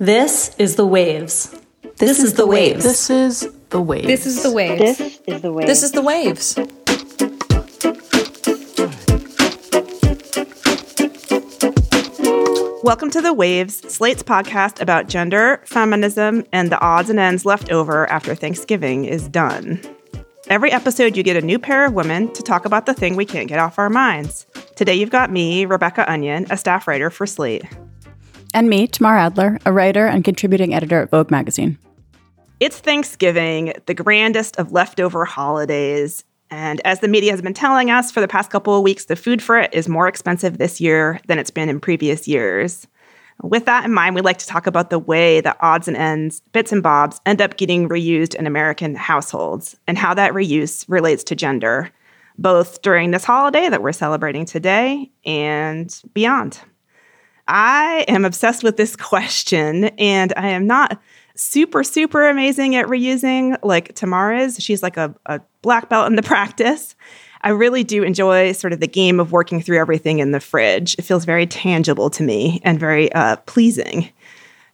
This is the waves. This, is the waves. This is the waves. This is the waves. This is the way. This is the waves. Welcome to The Waves, Slate's podcast about gender, feminism, and the odds and ends left over after Thanksgiving is done. Every episode, you get a new pair of women to talk about the thing we can't get off our minds. Today, you've got me, Rebecca Onion, a staff writer for Slate. And me, Tamar Adler, a writer and contributing editor at Vogue magazine. It's Thanksgiving, the grandest of leftover holidays. And as the media has been telling us for the past couple of weeks, the food for it is more expensive this year than it's been in previous years. With that in mind, we'd like to talk about the way that odds and ends, bits and bobs, end up getting reused in American households and how that reuse relates to gender, both during this holiday that we're celebrating today and beyond. I am obsessed with this question, and I am not super, super amazing at reusing like Tamar is. She's like a, a black belt in the practice. I really do enjoy sort of the game of working through everything in the fridge. It feels very tangible to me and very uh, pleasing.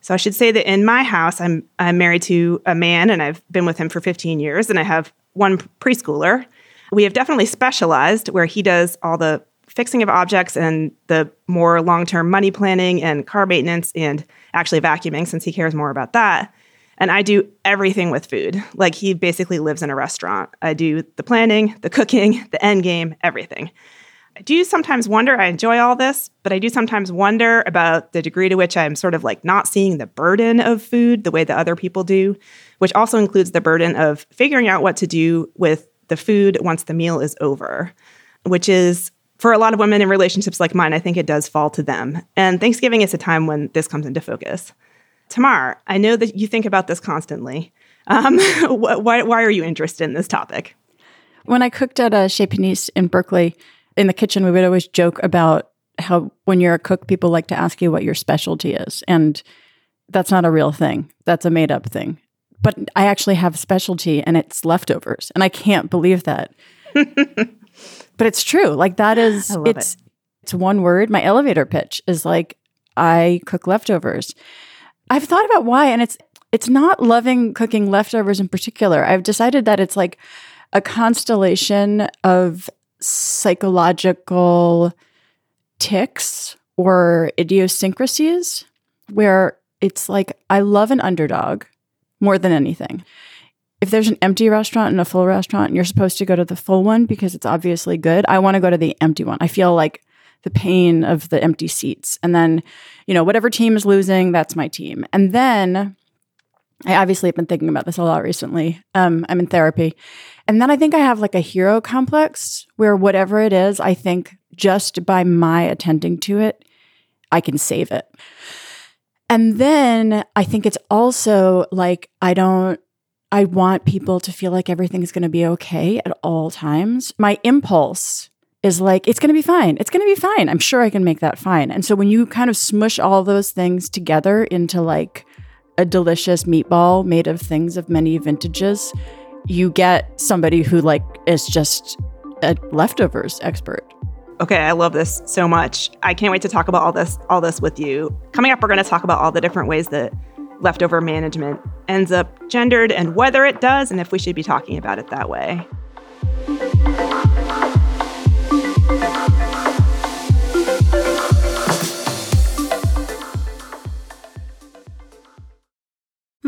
So I should say that in my house, I'm I'm married to a man, and I've been with him for 15 years, and I have one preschooler. We have definitely specialized where he does all the fixing of objects and the more long-term money planning and car maintenance and actually vacuuming since he cares more about that. And I do everything with food. Like he basically lives in a restaurant. I do the planning, the cooking, the end game, everything. I do sometimes wonder, I enjoy all this, but I do sometimes wonder about the degree to which I'm sort of like not seeing the burden of food the way that other people do, which also includes the burden of figuring out what to do with the food once the meal is over, which is for a lot of women in relationships like mine, I think it does fall to them. And Thanksgiving is a time when this comes into focus. Tamar, I know that you think about this constantly. Um, why, why are you interested in this topic? When I cooked at a Chez Panisse in Berkeley, in the kitchen, we would always joke about how when you're a cook, people like to ask you what your specialty is. And that's not a real thing, that's a made up thing. But I actually have a specialty and it's leftovers. And I can't believe that. but it's true. Like that is it's it. it's one word. My elevator pitch is like I cook leftovers. I've thought about why and it's it's not loving cooking leftovers in particular. I've decided that it's like a constellation of psychological tics or idiosyncrasies where it's like I love an underdog more than anything. If there's an empty restaurant and a full restaurant and you're supposed to go to the full one because it's obviously good, I want to go to the empty one. I feel like the pain of the empty seats. And then, you know, whatever team is losing, that's my team. And then I obviously have been thinking about this a lot recently. Um, I'm in therapy. And then I think I have like a hero complex where whatever it is, I think just by my attending to it, I can save it. And then I think it's also like I don't I want people to feel like everything's going to be okay at all times. My impulse is like, it's going to be fine. It's going to be fine. I'm sure I can make that fine. And so when you kind of smush all those things together into like a delicious meatball made of things of many vintages, you get somebody who like is just a leftovers expert. Okay, I love this so much. I can't wait to talk about all this all this with you. Coming up we're going to talk about all the different ways that leftover management ends up gendered and whether it does and if we should be talking about it that way.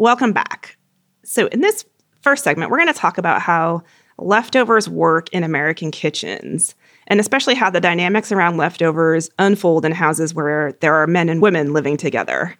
Welcome back. So, in this first segment, we're going to talk about how leftovers work in American kitchens, and especially how the dynamics around leftovers unfold in houses where there are men and women living together.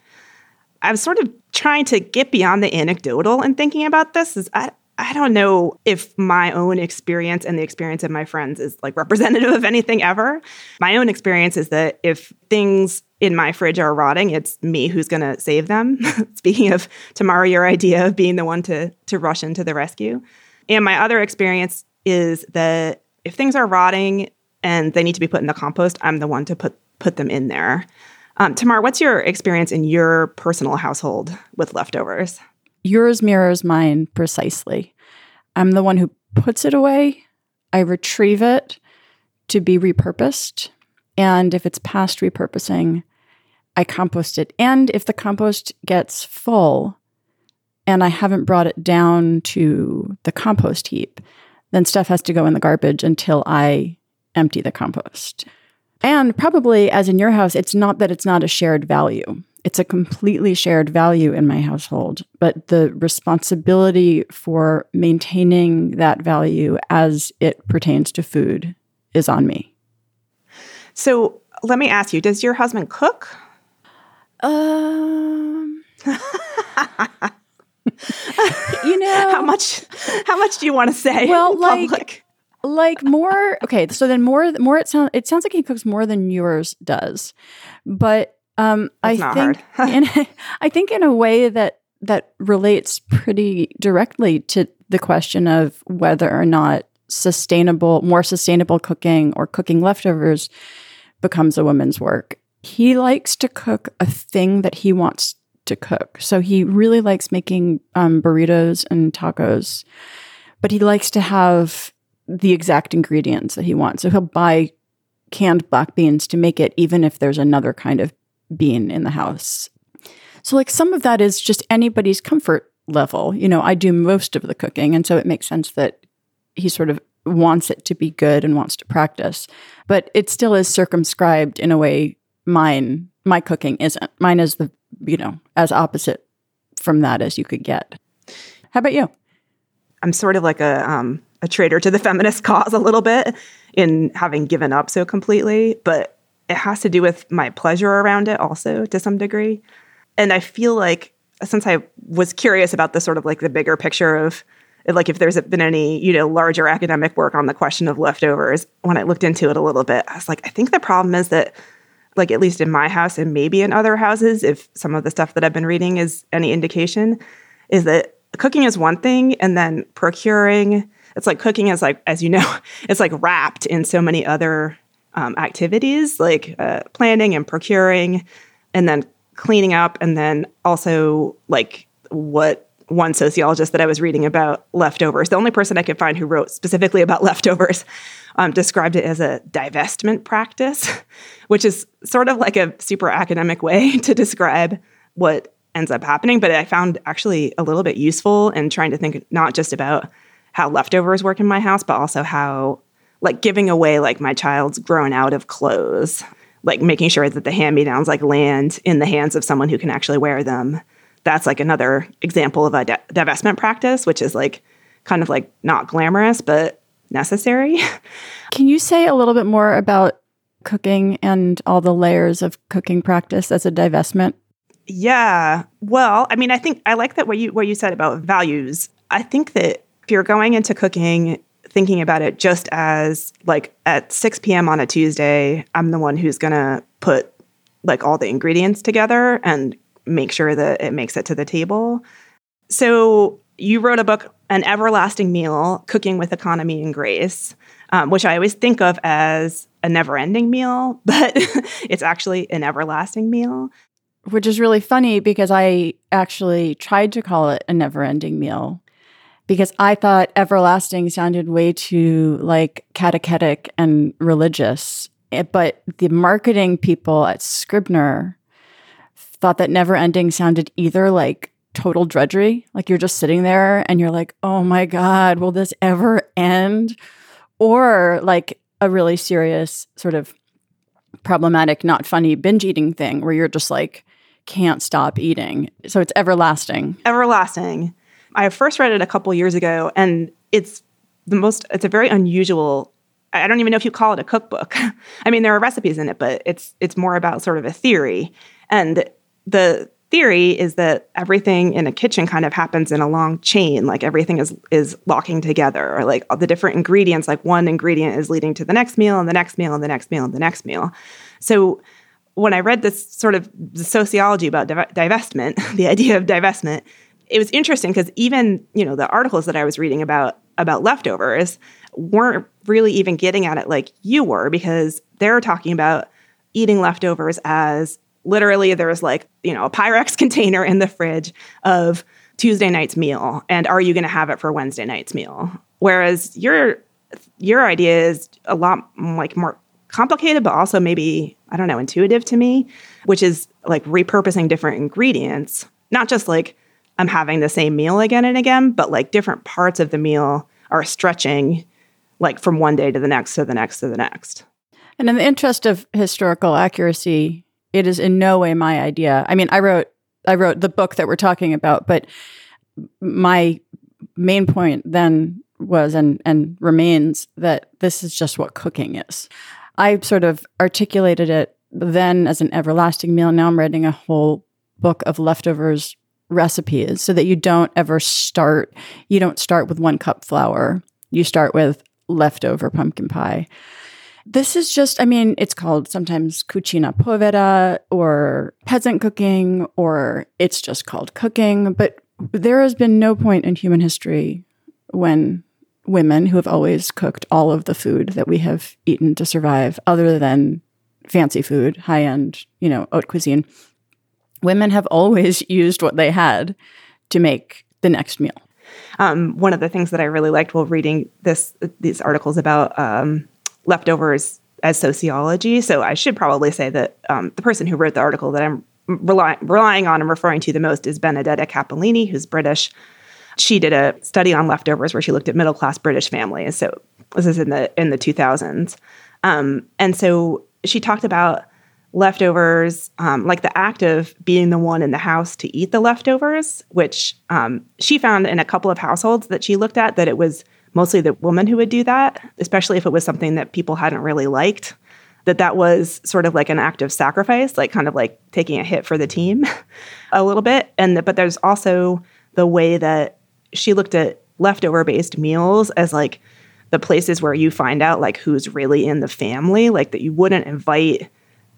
I was sort of trying to get beyond the anecdotal and thinking about this. Is I, I don't know if my own experience and the experience of my friends is like representative of anything ever. My own experience is that if things in my fridge are rotting, it's me who's going to save them. Speaking of Tamara, your idea of being the one to to rush into the rescue. And my other experience is that if things are rotting and they need to be put in the compost, I'm the one to put put them in there. Um, Tamar, what's your experience in your personal household with leftovers? Yours mirrors mine precisely. I'm the one who puts it away. I retrieve it to be repurposed. And if it's past repurposing, I compost it. And if the compost gets full and I haven't brought it down to the compost heap, then stuff has to go in the garbage until I empty the compost. And probably, as in your house, it's not that it's not a shared value it's a completely shared value in my household, but the responsibility for maintaining that value as it pertains to food is on me. So let me ask you, does your husband cook? Um you know how much how much do you want to say well like public? like more okay so then more more it sounds it sounds like he cooks more than yours does but um, I think in, I think in a way that that relates pretty directly to the question of whether or not sustainable, more sustainable cooking or cooking leftovers becomes a woman's work. He likes to cook a thing that he wants to cook. So he really likes making um, burritos and tacos, but he likes to have the exact ingredients that he wants. So he'll buy canned black beans to make it, even if there's another kind of being in the house. So, like, some of that is just anybody's comfort level. You know, I do most of the cooking. And so it makes sense that he sort of wants it to be good and wants to practice. But it still is circumscribed in a way mine, my cooking isn't. Mine is the, you know, as opposite from that as you could get. How about you? I'm sort of like a, um, a traitor to the feminist cause a little bit in having given up so completely. But it has to do with my pleasure around it also to some degree. And I feel like since I was curious about the sort of like the bigger picture of like if there's been any, you know, larger academic work on the question of leftovers, when I looked into it a little bit, I was like, I think the problem is that like at least in my house and maybe in other houses, if some of the stuff that I've been reading is any indication, is that cooking is one thing and then procuring it's like cooking is like as you know it's like wrapped in so many other um, activities like uh, planning and procuring, and then cleaning up, and then also like what one sociologist that I was reading about leftovers, the only person I could find who wrote specifically about leftovers, um, described it as a divestment practice, which is sort of like a super academic way to describe what ends up happening. But I found actually a little bit useful in trying to think not just about how leftovers work in my house, but also how like giving away like my child's grown out of clothes, like making sure that the hand me downs like land in the hands of someone who can actually wear them. That's like another example of a di- divestment practice, which is like kind of like not glamorous, but necessary. Can you say a little bit more about cooking and all the layers of cooking practice as a divestment? Yeah. Well, I mean, I think I like that what you what you said about values. I think that if you're going into cooking thinking about it just as like at 6 p.m. on a Tuesday, I'm the one who's going to put like all the ingredients together and make sure that it makes it to the table. So you wrote a book, An Everlasting Meal Cooking with Economy and Grace, um, which I always think of as a never ending meal, but it's actually an everlasting meal. Which is really funny because I actually tried to call it a never ending meal because I thought everlasting sounded way too like catechetic and religious. Eh, but the marketing people at Scribner thought that never ending sounded either like total drudgery, like you're just sitting there and you're like, oh my God, will this ever end? Or like a really serious, sort of problematic, not funny binge eating thing where you're just like, can't stop eating. So it's everlasting. Everlasting. I first read it a couple years ago, and it's the most. It's a very unusual. I don't even know if you call it a cookbook. I mean, there are recipes in it, but it's it's more about sort of a theory. And the theory is that everything in a kitchen kind of happens in a long chain like everything is is locking together or like the different ingredients like one ingredient is leading to the next meal and the next meal and the next meal and the next meal so when i read this sort of the sociology about div- divestment the idea of divestment it was interesting because even you know the articles that i was reading about about leftovers weren't really even getting at it like you were because they're talking about eating leftovers as literally there's like, you know, a Pyrex container in the fridge of Tuesday night's meal and are you going to have it for Wednesday night's meal? Whereas your your idea is a lot like more complicated but also maybe I don't know, intuitive to me, which is like repurposing different ingredients, not just like I'm having the same meal again and again, but like different parts of the meal are stretching like from one day to the next to the next to the next. And in the interest of historical accuracy, it is in no way my idea. I mean, I wrote I wrote the book that we're talking about, but my main point then was and and remains that this is just what cooking is. I sort of articulated it then as an everlasting meal. Now I'm writing a whole book of leftovers recipes so that you don't ever start you don't start with one cup flour. You start with leftover pumpkin pie. This is just, I mean, it's called sometimes cucina povera or peasant cooking, or it's just called cooking. But there has been no point in human history when women who have always cooked all of the food that we have eaten to survive, other than fancy food, high end, you know, haute cuisine, women have always used what they had to make the next meal. Um, one of the things that I really liked while reading this these articles about um, leftovers as sociology. So I should probably say that um, the person who wrote the article that I'm rely- relying on and referring to the most is Benedetta Cappellini, who's British. She did a study on leftovers where she looked at middle class British families. So this is in the in the 2000s, um, and so she talked about leftovers, um, like the act of being the one in the house to eat the leftovers, which um, she found in a couple of households that she looked at that it was mostly the woman who would do that, especially if it was something that people hadn't really liked. That that was sort of like an act of sacrifice, like kind of like taking a hit for the team a little bit. And the, but there's also the way that she looked at leftover based meals as like the places where you find out like who's really in the family, like that you wouldn't invite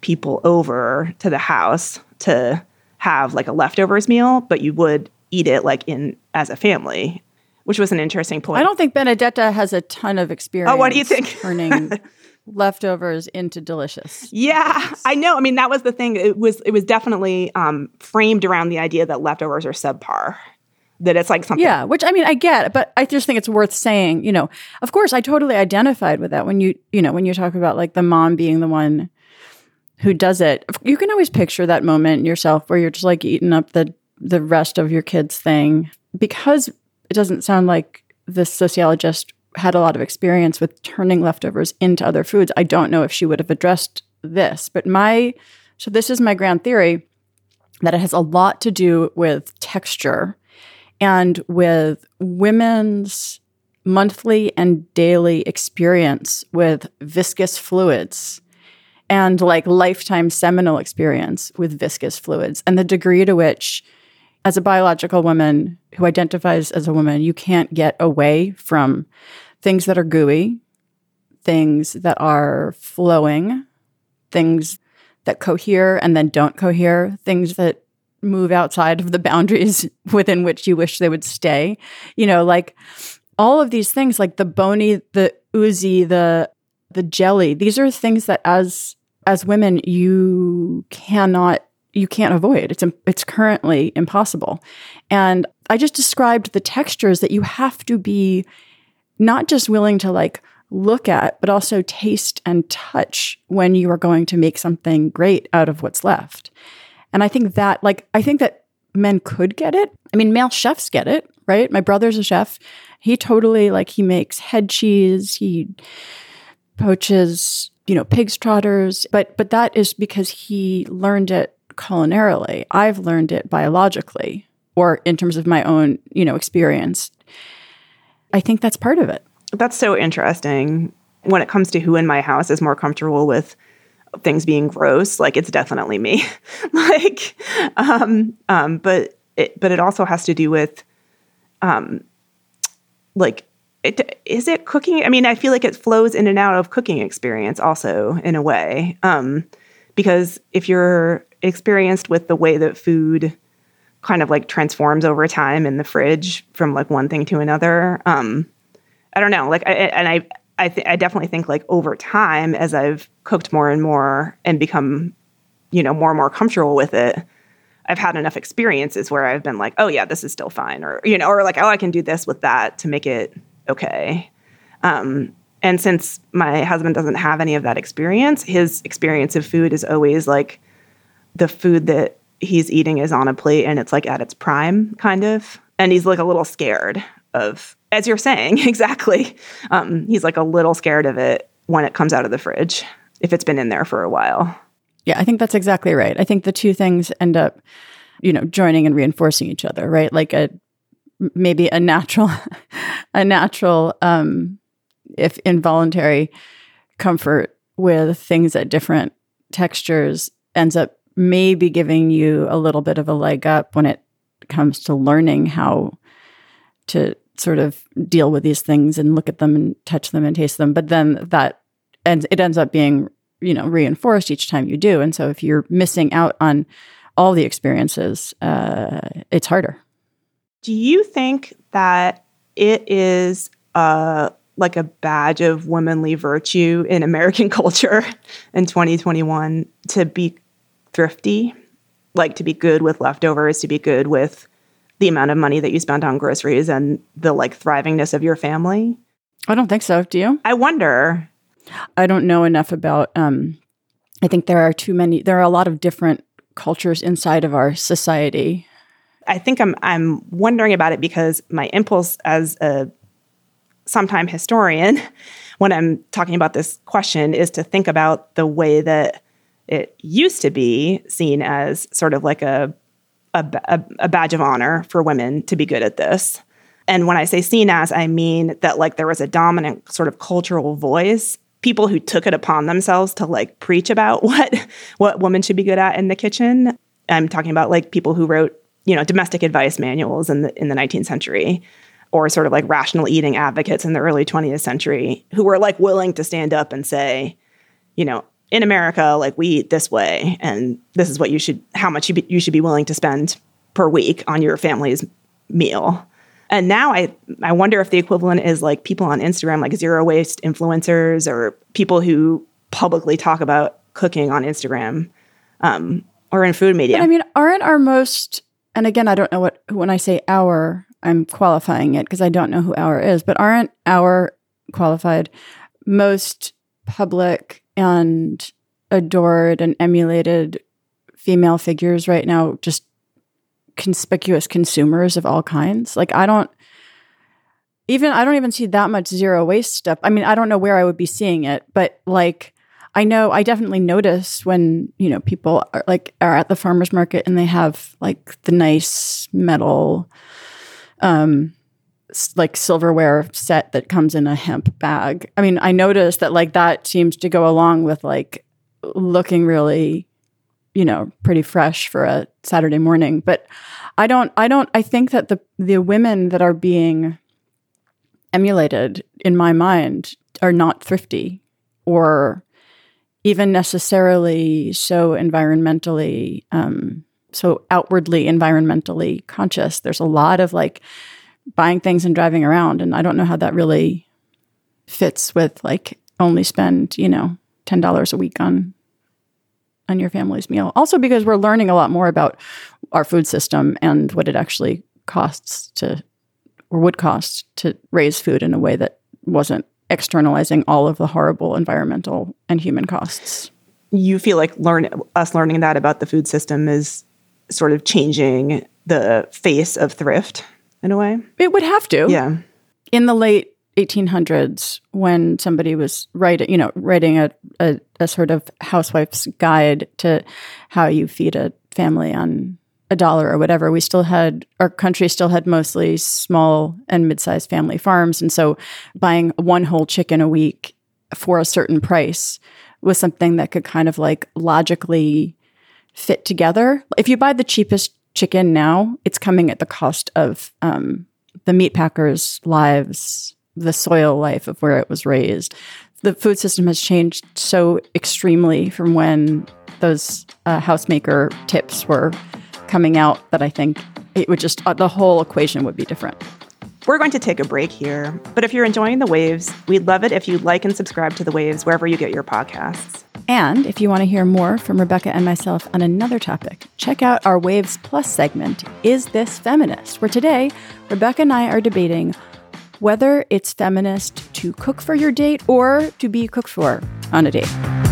people over to the house to have like a leftovers meal, but you would eat it like in as a family which was an interesting point. I don't think Benedetta has a ton of experience. Oh, what do you think? turning leftovers into delicious. Yeah, I know. I mean, that was the thing. It was it was definitely um, framed around the idea that leftovers are subpar. That it's like something. Yeah, which I mean, I get, but I just think it's worth saying. You know, of course, I totally identified with that when you you know when you talk about like the mom being the one who does it. You can always picture that moment yourself where you're just like eating up the the rest of your kids' thing because it doesn't sound like this sociologist had a lot of experience with turning leftovers into other foods. I don't know if she would have addressed this, but my so this is my grand theory that it has a lot to do with texture and with women's monthly and daily experience with viscous fluids and like lifetime seminal experience with viscous fluids and the degree to which as a biological woman who identifies as a woman, you can't get away from things that are gooey, things that are flowing, things that cohere and then don't cohere, things that move outside of the boundaries within which you wish they would stay. You know, like all of these things, like the bony, the oozy, the the jelly, these are things that as as women you cannot you can't avoid. It's it's currently impossible. And I just described the textures that you have to be not just willing to like look at, but also taste and touch when you are going to make something great out of what's left. And I think that like I think that men could get it. I mean, male chefs get it, right? My brother's a chef. He totally like he makes head cheese, he poaches, you know, pig's trotters, but but that is because he learned it culinarily. I've learned it biologically or in terms of my own, you know, experience. I think that's part of it. That's so interesting. When it comes to who in my house is more comfortable with things being gross, like it's definitely me. like, um, um, but it, but it also has to do with, um, like, it, is it cooking? I mean, I feel like it flows in and out of cooking experience also in a way, um, because if you're experienced with the way that food kind of like transforms over time in the fridge from like one thing to another, um, I don't know. Like, I, and I I, th- I definitely think like over time as I've cooked more and more and become, you know, more and more comfortable with it, I've had enough experiences where I've been like, oh yeah, this is still fine, or you know, or like, oh, I can do this with that to make it okay. Um, and since my husband doesn't have any of that experience, his experience of food is always like the food that he's eating is on a plate and it's like at its prime, kind of. And he's like a little scared of as you're saying, exactly. Um, he's like a little scared of it when it comes out of the fridge if it's been in there for a while. Yeah, I think that's exactly right. I think the two things end up, you know, joining and reinforcing each other, right? Like a maybe a natural, a natural, um, if involuntary comfort with things at different textures ends up maybe giving you a little bit of a leg up when it comes to learning how to sort of deal with these things and look at them and touch them and taste them. But then that and it ends up being you know reinforced each time you do. And so if you're missing out on all the experiences, uh, it's harder. Do you think that it is uh, like a badge of womanly virtue in American culture in 2021 to be thrifty, like to be good with leftovers, to be good with the amount of money that you spend on groceries and the like thrivingness of your family? I don't think so. Do you? I wonder. I don't know enough about. Um, I think there are too many. There are a lot of different cultures inside of our society. I think I'm I'm wondering about it because my impulse as a sometime historian, when I'm talking about this question, is to think about the way that it used to be seen as sort of like a a, a, badge of honor for women to be good at this. And when I say seen as, I mean that like there was a dominant sort of cultural voice, people who took it upon themselves to like preach about what what women should be good at in the kitchen. I'm talking about like people who wrote, you know, domestic advice manuals in the in the 19th century or sort of like rational eating advocates in the early 20th century who were like willing to stand up and say, you know, in America, like we eat this way, and this is what you should, how much you, be, you should be willing to spend per week on your family's meal. And now I, I wonder if the equivalent is like people on Instagram, like zero waste influencers or people who publicly talk about cooking on Instagram um, or in food media. But I mean, aren't our most, and again, I don't know what, when I say our, I'm qualifying it because I don't know who our is, but aren't our qualified? Most public and adored and emulated female figures right now just conspicuous consumers of all kinds. Like i don't even i don't even see that much zero waste stuff. I mean i don't know where i would be seeing it but like i know i definitely notice when you know people are like are at the farmers market and they have like the nice metal um like silverware set that comes in a hemp bag. I mean, I noticed that like that seems to go along with like looking really, you know, pretty fresh for a Saturday morning. But I don't I don't I think that the the women that are being emulated in my mind are not thrifty or even necessarily so environmentally um so outwardly environmentally conscious. There's a lot of like buying things and driving around. And I don't know how that really fits with like only spend, you know, ten dollars a week on on your family's meal. Also because we're learning a lot more about our food system and what it actually costs to or would cost to raise food in a way that wasn't externalizing all of the horrible environmental and human costs. You feel like learn us learning that about the food system is sort of changing the face of thrift in a way. It would have to. Yeah. In the late 1800s, when somebody was writing, you know, writing a, a, a sort of housewife's guide to how you feed a family on a dollar or whatever, we still had our country still had mostly small and mid-sized family farms, and so buying one whole chicken a week for a certain price was something that could kind of like logically fit together. If you buy the cheapest chicken now, it's coming at the cost of um, the meat packers' lives, the soil life of where it was raised. The food system has changed so extremely from when those uh, housemaker tips were coming out that I think it would just, uh, the whole equation would be different. We're going to take a break here, but if you're enjoying the waves, we'd love it if you like and subscribe to the waves wherever you get your podcasts. And if you want to hear more from Rebecca and myself on another topic, check out our Waves Plus segment, Is This Feminist? where today, Rebecca and I are debating whether it's feminist to cook for your date or to be cooked for on a date.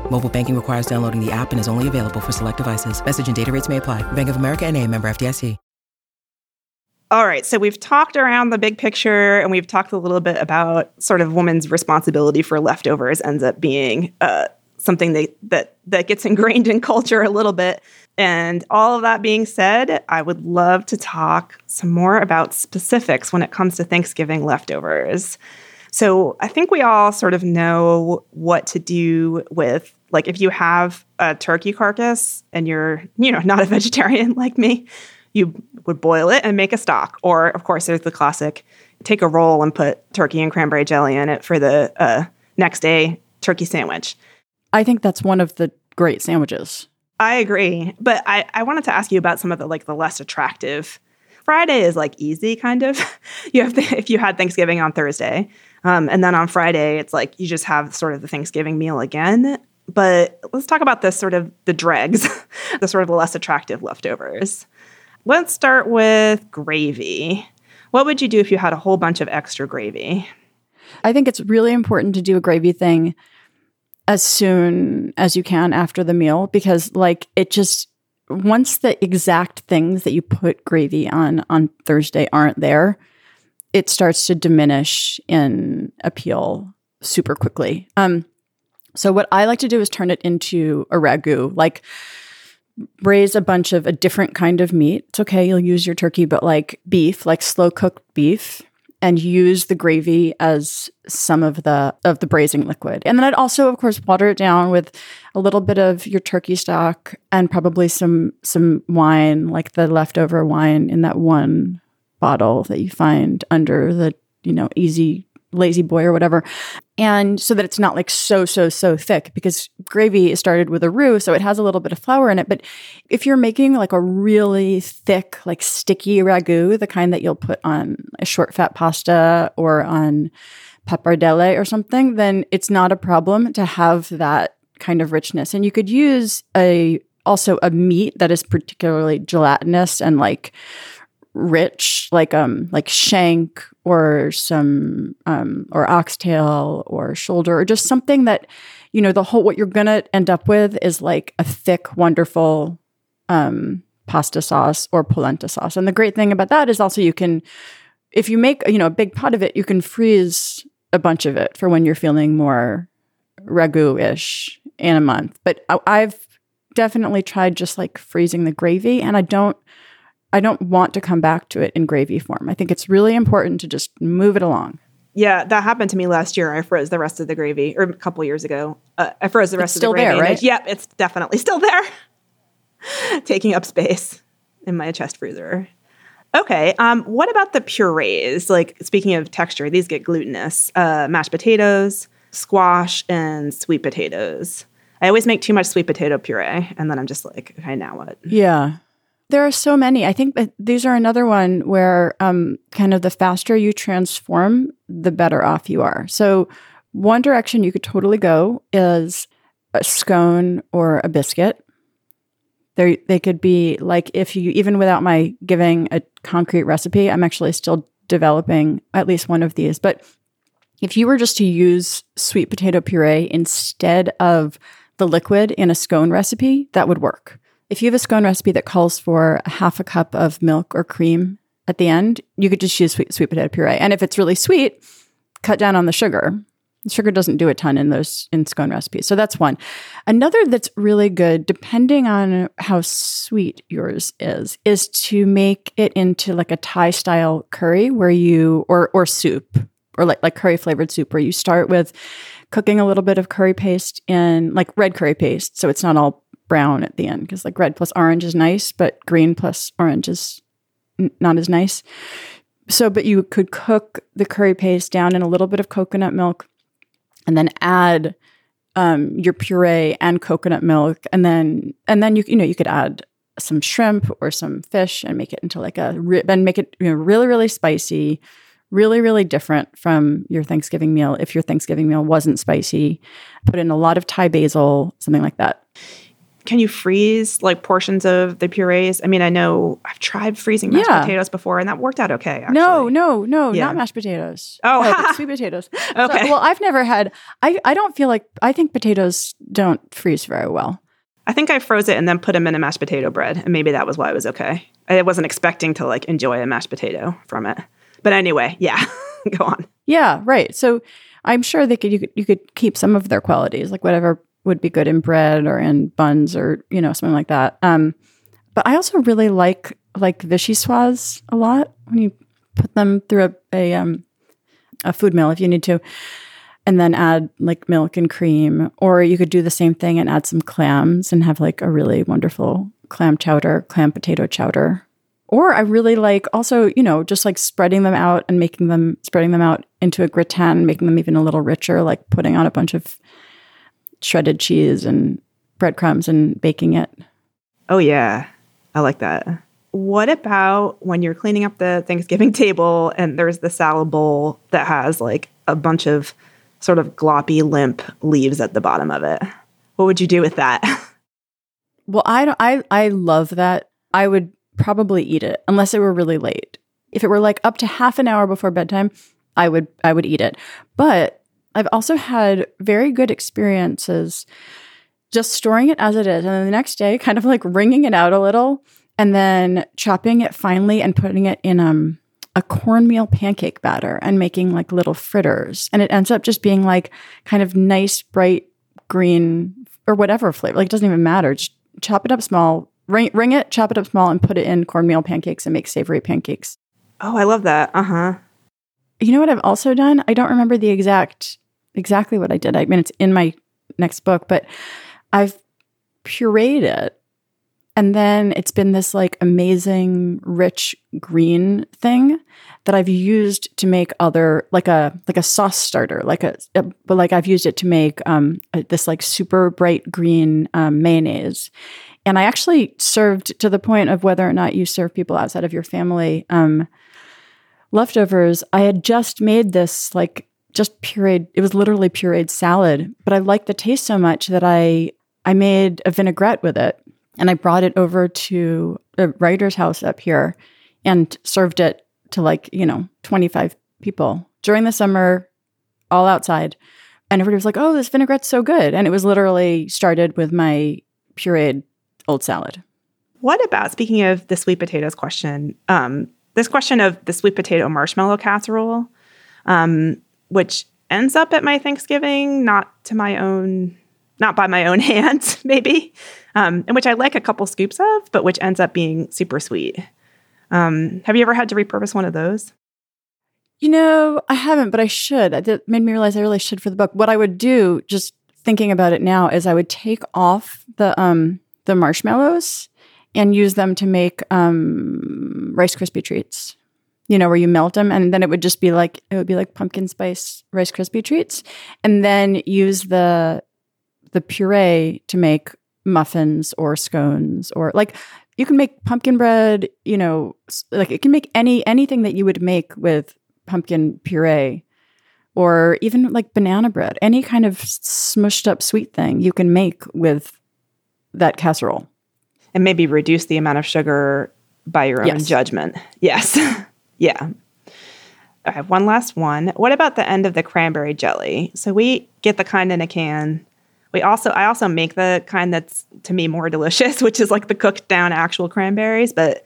Mobile banking requires downloading the app and is only available for select devices. Message and data rates may apply. Bank of America and a member FDIC. All right, so we've talked around the big picture and we've talked a little bit about sort of woman's responsibility for leftovers ends up being uh, something that, that that gets ingrained in culture a little bit. And all of that being said, I would love to talk some more about specifics when it comes to Thanksgiving leftovers. So I think we all sort of know what to do with like if you have a turkey carcass and you're, you know, not a vegetarian like me, you would boil it and make a stock. Or of course there's the classic take a roll and put turkey and cranberry jelly in it for the uh, next day turkey sandwich. I think that's one of the great sandwiches. I agree. But I, I wanted to ask you about some of the like the less attractive. Friday is like easy kind of. you have the, if you had Thanksgiving on Thursday, um, and then on Friday it's like you just have sort of the Thanksgiving meal again. But let's talk about this sort of the dregs, the sort of the less attractive leftovers. Let's start with gravy. What would you do if you had a whole bunch of extra gravy? I think it's really important to do a gravy thing as soon as you can after the meal because like it just once the exact things that you put gravy on on Thursday aren't there, it starts to diminish in appeal super quickly. Um so what I like to do is turn it into a ragu. Like braise a bunch of a different kind of meat. It's okay, you'll use your turkey, but like beef, like slow cooked beef, and use the gravy as some of the of the braising liquid. And then I'd also, of course, water it down with a little bit of your turkey stock and probably some some wine, like the leftover wine in that one bottle that you find under the, you know, easy lazy boy or whatever. And so that it's not like so, so, so thick because gravy is started with a roux. So it has a little bit of flour in it. But if you're making like a really thick, like sticky ragu, the kind that you'll put on a short fat pasta or on pappardelle or something, then it's not a problem to have that kind of richness. And you could use a also a meat that is particularly gelatinous and like rich, like um like shank or some um or oxtail or shoulder or just something that you know the whole what you're gonna end up with is like a thick, wonderful um pasta sauce or polenta sauce. And the great thing about that is also you can if you make you know a big pot of it, you can freeze a bunch of it for when you're feeling more ragu-ish in a month. But I, I've definitely tried just like freezing the gravy and I don't I don't want to come back to it in gravy form. I think it's really important to just move it along. Yeah, that happened to me last year. I froze the rest of the gravy, or a couple years ago. Uh, I froze the rest of the still gravy. there, and I- right? Yep, it's definitely still there, taking up space in my chest freezer. Okay, um, what about the purees? Like speaking of texture, these get glutinous. Uh, mashed potatoes, squash and sweet potatoes. I always make too much sweet potato puree, and then I'm just like, okay, now what? Yeah. There are so many. I think that these are another one where um, kind of the faster you transform, the better off you are. So, one direction you could totally go is a scone or a biscuit. They they could be like if you even without my giving a concrete recipe, I'm actually still developing at least one of these. But if you were just to use sweet potato puree instead of the liquid in a scone recipe, that would work. If you have a scone recipe that calls for a half a cup of milk or cream at the end, you could just use sweet, sweet potato puree. And if it's really sweet, cut down on the sugar. Sugar doesn't do a ton in those in scone recipes. So that's one. Another that's really good, depending on how sweet yours is, is to make it into like a Thai style curry where you or or soup or like like curry flavored soup where you start with cooking a little bit of curry paste in like red curry paste so it's not all brown at the end because like red plus orange is nice, but green plus orange is n- not as nice. So, but you could cook the curry paste down in a little bit of coconut milk and then add um, your puree and coconut milk. And then, and then you, you know, you could add some shrimp or some fish and make it into like a, and make it you know, really, really spicy, really, really different from your Thanksgiving meal. If your Thanksgiving meal wasn't spicy, put in a lot of Thai basil, something like that can you freeze like portions of the purees? I mean, I know I've tried freezing mashed Yeah. potatoes before, and that worked out okay. Actually. No, no, no, Yeah. not mashed potatoes. Oh. No, sweet potatoes. So- Okay. well, I've never had. I I don't feel like I think potatoes don't freeze very well. I think I froze it and then put them in a mashed potato bread, and maybe that was why it was okay. I wasn't expecting to like enjoy a mashed potato from it, but anyway, yeah, go on. Yeah, right. So I'm sure they could you could you could keep some of their qualities, like whatever would be good in bread or in buns or you know something like that. Um, but I also really like like vichyssoise a lot when you put them through a a, um, a food mill if you need to, and then add like milk and cream, or you could do the same thing and add some clams and have like a really wonderful clam chowder, clam potato chowder. Or I really like also, you know, just like spreading them out and making them, spreading them out into a gratin, making them even a little richer, like putting on a bunch of shredded cheese and breadcrumbs and baking it. Oh yeah, I like that. What about when you're cleaning up the Thanksgiving table and there's the salad bowl that has like a bunch of sort of gloppy, limp leaves at the bottom of it? What would you do with that? Well, I don't, I I love that. I would probably eat it unless it were really late. If it were like up to half an hour before bedtime, I would I would eat it. But I've also had very good experiences just storing it as it is and then the next day kind of like wringing it out a little and then chopping it finely and putting it in um a cornmeal pancake batter and making like little fritters and it ends up just being like kind of nice bright green or whatever flavor like it doesn't even matter just chop it up small ring, ring it chop it up small and put it in cornmeal pancakes and make savory pancakes oh, I love that. Uh huh. you know what I've also done? I don't remember the exact exactly what I did. I mean, it's in my next book, but I've pureed it, and then it's been this like amazing rich green thing that I've used to make other like a like a sauce starter, like a, a but like I've used it to make um a, this like super bright green um, mayonnaise. And I actually served to the point of whether or not you serve people outside of your family. Um, leftovers, I had just made this like just pureed. It was literally pureed salad, but I liked the taste so much that I I made a vinaigrette with it, and I brought it over to a writer's house up here, and served it to like you know twenty five people during the summer, all outside, and everybody was like, "Oh, this vinaigrette's so good," and it was literally started with my pureed old salad. What about speaking of the sweet potatoes question? Um, this question of the sweet potato marshmallow casserole, um, which ends up at my Thanksgiving, not to my own, not by my own hand, maybe, um, and which I like a couple scoops of, but which ends up being super sweet. Um, have you ever had to repurpose one of those? You know, I haven't, but I should. That made me realize I really should for the book. What I would do, just thinking about it now, is I would take off the um the marshmallows and use them to make um Rice Krispie treats. You know, where you melt them and then it would just be like it would be like pumpkin spice Rice Krispie treats and then use the the puree to make muffins or scones or like you can make pumpkin bread, you know, like it can make any anything that you would make with pumpkin puree or even like banana bread. Any kind of smushed up sweet thing you can make with that casserole. and maybe reduce the amount of sugar by your own Yes. judgment. Yes. yeah. I have one last one. What about the end of the cranberry jelly? So we get the kind in a can. We also I also make the kind that's to me more delicious, which is like the cooked down actual cranberries, but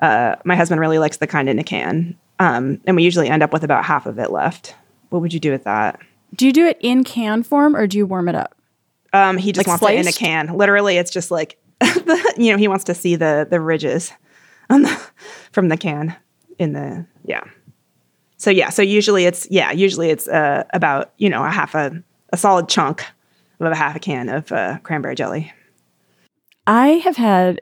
uh, my husband really likes the kind in a can. Um, and we usually end up with about half of it left. What would you do with that? Do you do it in can form or do you warm it up? Um, he just Like wants it in a can. Literally, it's just like the, you know he wants to see the the ridges on the, from the can in the yeah. So yeah, so usually it's yeah, usually it's uh, about you know a half a a solid chunk of a half a can of uh, cranberry jelly. I have had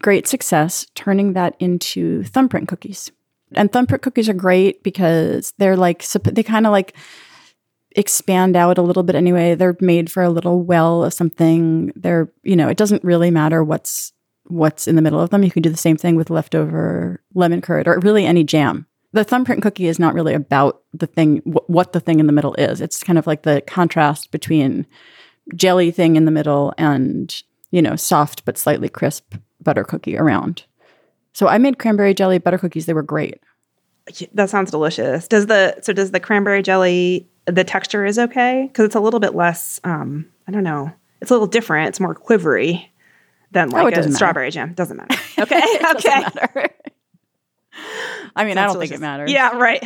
great success turning that into thumbprint cookies. And thumbprint cookies are great because they're like, they kind of like expand out a little bit anyway. They're made for a little well of something. They're, you know, it doesn't really matter what's what's in the middle of them. You can do the same thing with leftover lemon curd or really any jam. The thumbprint cookie is not really about the thing, wh- what the thing in the middle is. It's kind of like the contrast between jelly thing in the middle and you know soft but slightly crisp butter cookie around so i made cranberry jelly butter cookies they were great That sounds delicious. Does the so does the cranberry jelly the texture is okay because it's a little bit less. Um, I don't know. It's a little different. It's more quivery than Oh, it like a doesn't matter. strawberry jam. Doesn't matter. Okay. okay. i mean i don't think it matters Yeah, right.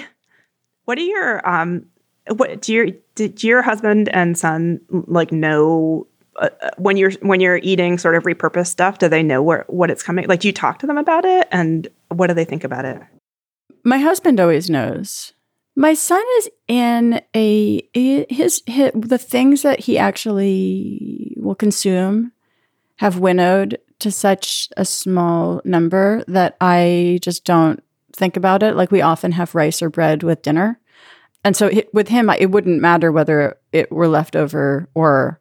What do your um what do your did your husband and son like know uh, uh, when you're when you're eating sort of repurposed stuff, do they know where what it's coming? Like do you talk to them about it and what do they think about it? my husband always knows my son is in a his, his the things that he actually will consume have winnowed to such a small number that i just don't think about it like we often have rice or bread with dinner and so it, with him it wouldn't matter whether it were leftover or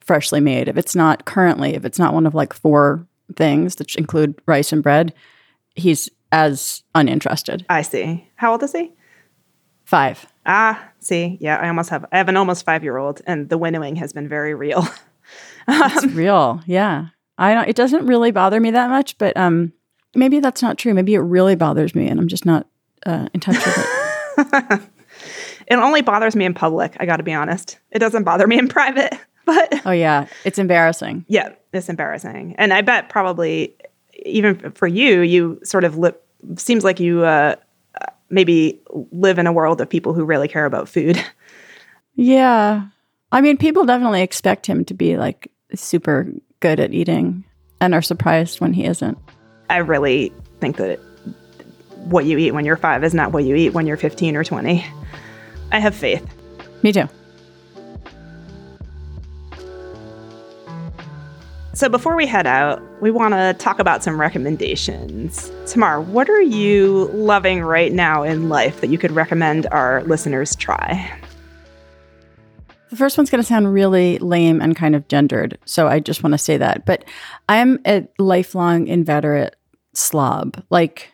freshly made if it's not currently if it's not one of like four things that include rice and bread he's as uninterested I see. How old is he? five Ah, see, yeah, I almost have I have an almost five year old, and the winnowing has been very real. It's real. Yeah. I don't, it doesn't really bother me that much, but um maybe that's not true. Maybe it really bothers me and I'm just not uh, in touch with it. it only bothers me in public. I got to be honest. It doesn't bother me in private, but Oh yeah, it's embarrassing. yeah, it's embarrassing. And I bet probably even for you, you sort of li- seems like you uh, maybe live in a world of people who really care about food. Yeah. I mean, people definitely expect him to be like super good at eating and are surprised when he isn't. I really think that what you eat when you're five is not what you eat when you're 15 or 20. I have faith. Me too. So before we head out, we want to talk about some recommendations. Tamar, what are you loving right now in life that you could recommend our listeners try? The first one's going to sound really lame and kind of gendered, so I just want to say that. But I'm a lifelong inveterate slob. Like,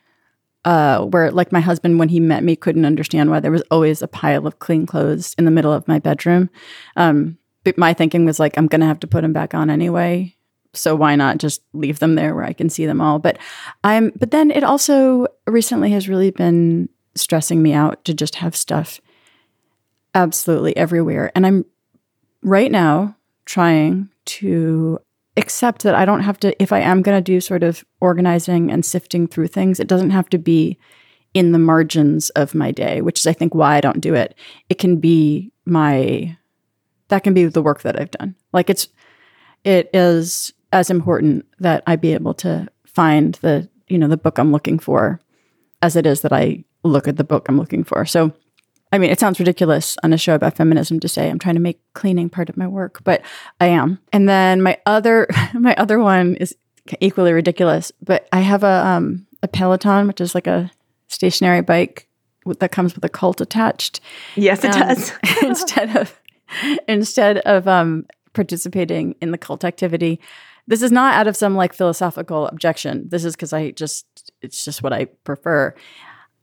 uh, where like my husband, when he met me, couldn't understand why there was always a pile of clean clothes in the middle of my bedroom. Um, but my thinking was like, I'm going to have to put them back on anyway. So why not just leave them there where I can see them all? But I'm, but then it also recently has really been stressing me out to just have stuff absolutely everywhere. And I'm right now trying to accept that I don't have to, if I am going to do sort of organizing and sifting through things, it doesn't have to be in the margins of my day, which is, I think, why I don't do it. It can be my, that can be the work that I've done. Like it's, it is as important that I be able to find the, you know, the book I'm looking for as it is that I look at the book I'm looking for. So, I mean, it sounds ridiculous on a show about feminism to say I'm trying to make cleaning part of my work, but I am. And then my other my other one is equally ridiculous, but I have a um a Peloton, which is like a stationary bike that comes with a cult attached. Yes, it um, does. instead of instead of um, participating in the cult activity. This is not out of some like philosophical objection. This is because I just it's just what I prefer.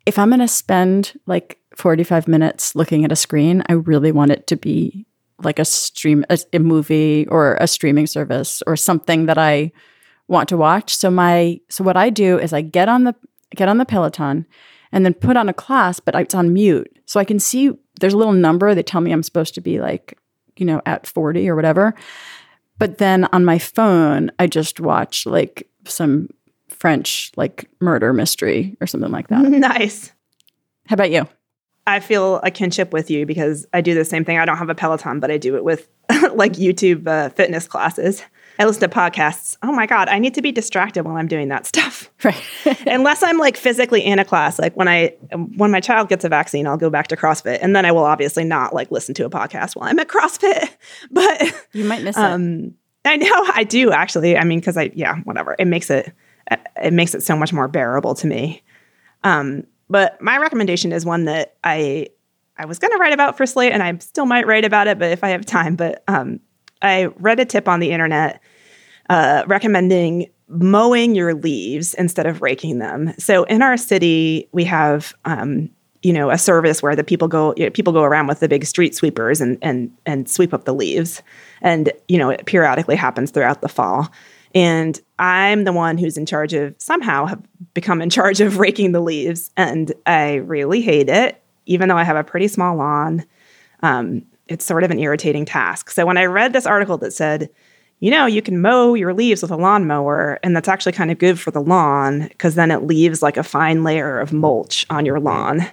If I'm going to spend like 45 minutes looking at a screen, I really want it to be like a stream a, a movie or a streaming service or something that I want to watch. So my so what I do is I get on the get on the Peloton and then put on a class, but it's on mute. So I can see there's a little number. They tell me I'm supposed to be like, you know, at 40 or whatever. But then on my phone, I just watch like some French like murder mystery or something like that. nice. How about you? I feel a kinship with you because I do the same thing. I don't have a Peloton, but I do it with like YouTube uh, fitness classes. I listen to podcasts. Oh my God, I need to be distracted while I'm doing that stuff. Right. Unless I'm like physically in a class. Like when I when my child gets a vaccine, I'll go back to CrossFit. And then I will obviously not like listen to a podcast while I'm at CrossFit. But you might miss it. um I know I do actually. I mean, because I yeah, whatever. It makes it it makes it so much more bearable to me. Um, but my recommendation is one that I I was going to write about for Slate, and I still might write about it, but if I have time. But um, I read a tip on the internet uh, recommending mowing your leaves instead of raking them. So in our city, we have um, you know a service where the people go you know, people go around with the big street sweepers and and and sweep up the leaves, and you know it periodically happens throughout the fall. And I'm the one who's in charge of somehow have become in charge of raking the leaves, and I really hate it. Even though I have a pretty small lawn, um, it's sort of an irritating task. So when I read this article that said, you know, you can mow your leaves with a lawnmower, and that's actually kind of good for the lawn because then it leaves like a fine layer of mulch on your lawn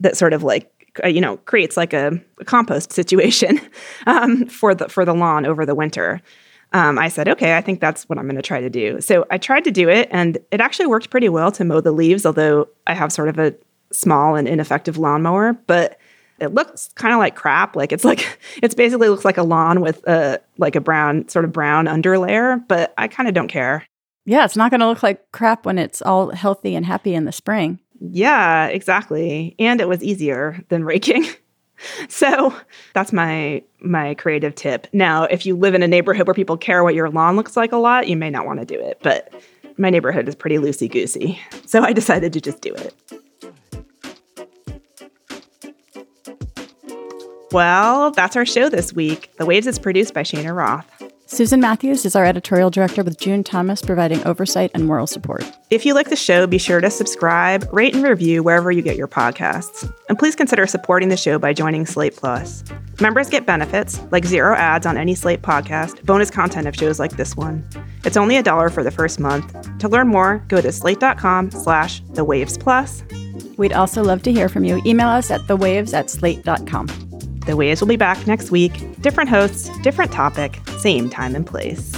that sort of like uh, you know creates like a, a compost situation um, for the for the lawn over the winter. Um, I said, okay, I think that's what I'm going to try to do. So I tried to do it, and it actually worked pretty well to mow the leaves, although I have sort of a small and ineffective lawnmower. But it looks kind of like crap. Like it's like it's basically looks like a lawn with a like a brown sort of brown underlayer. But I kind of don't care. yeah, it's not going to look like crap when it's all healthy and happy in the spring. Yeah, exactly. And it was easier than raking. so that's my my creative tip. Now, if you live in a neighborhood where people care what your lawn looks like a lot, you may not want to do it. But my neighborhood is pretty loosey goosey. So I decided to just do it. Well, that's our show this week. The Waves is produced by Shana Roth. Susan Matthews is our editorial director, with June Thomas providing oversight and moral support. If you like the show, be sure to subscribe, rate, and review wherever you get your podcasts. And please consider supporting the show by joining Slate Plus. Members get benefits like zero ads on any Slate podcast, bonus content of shows like this one. It's only a dollar for the first month. To learn more, go to slate.com slash the waves plus. We'd also love to hear from you. Email us at thewaves at slate.com. The Waves will be back next week. Different hosts, different topic, same time and place.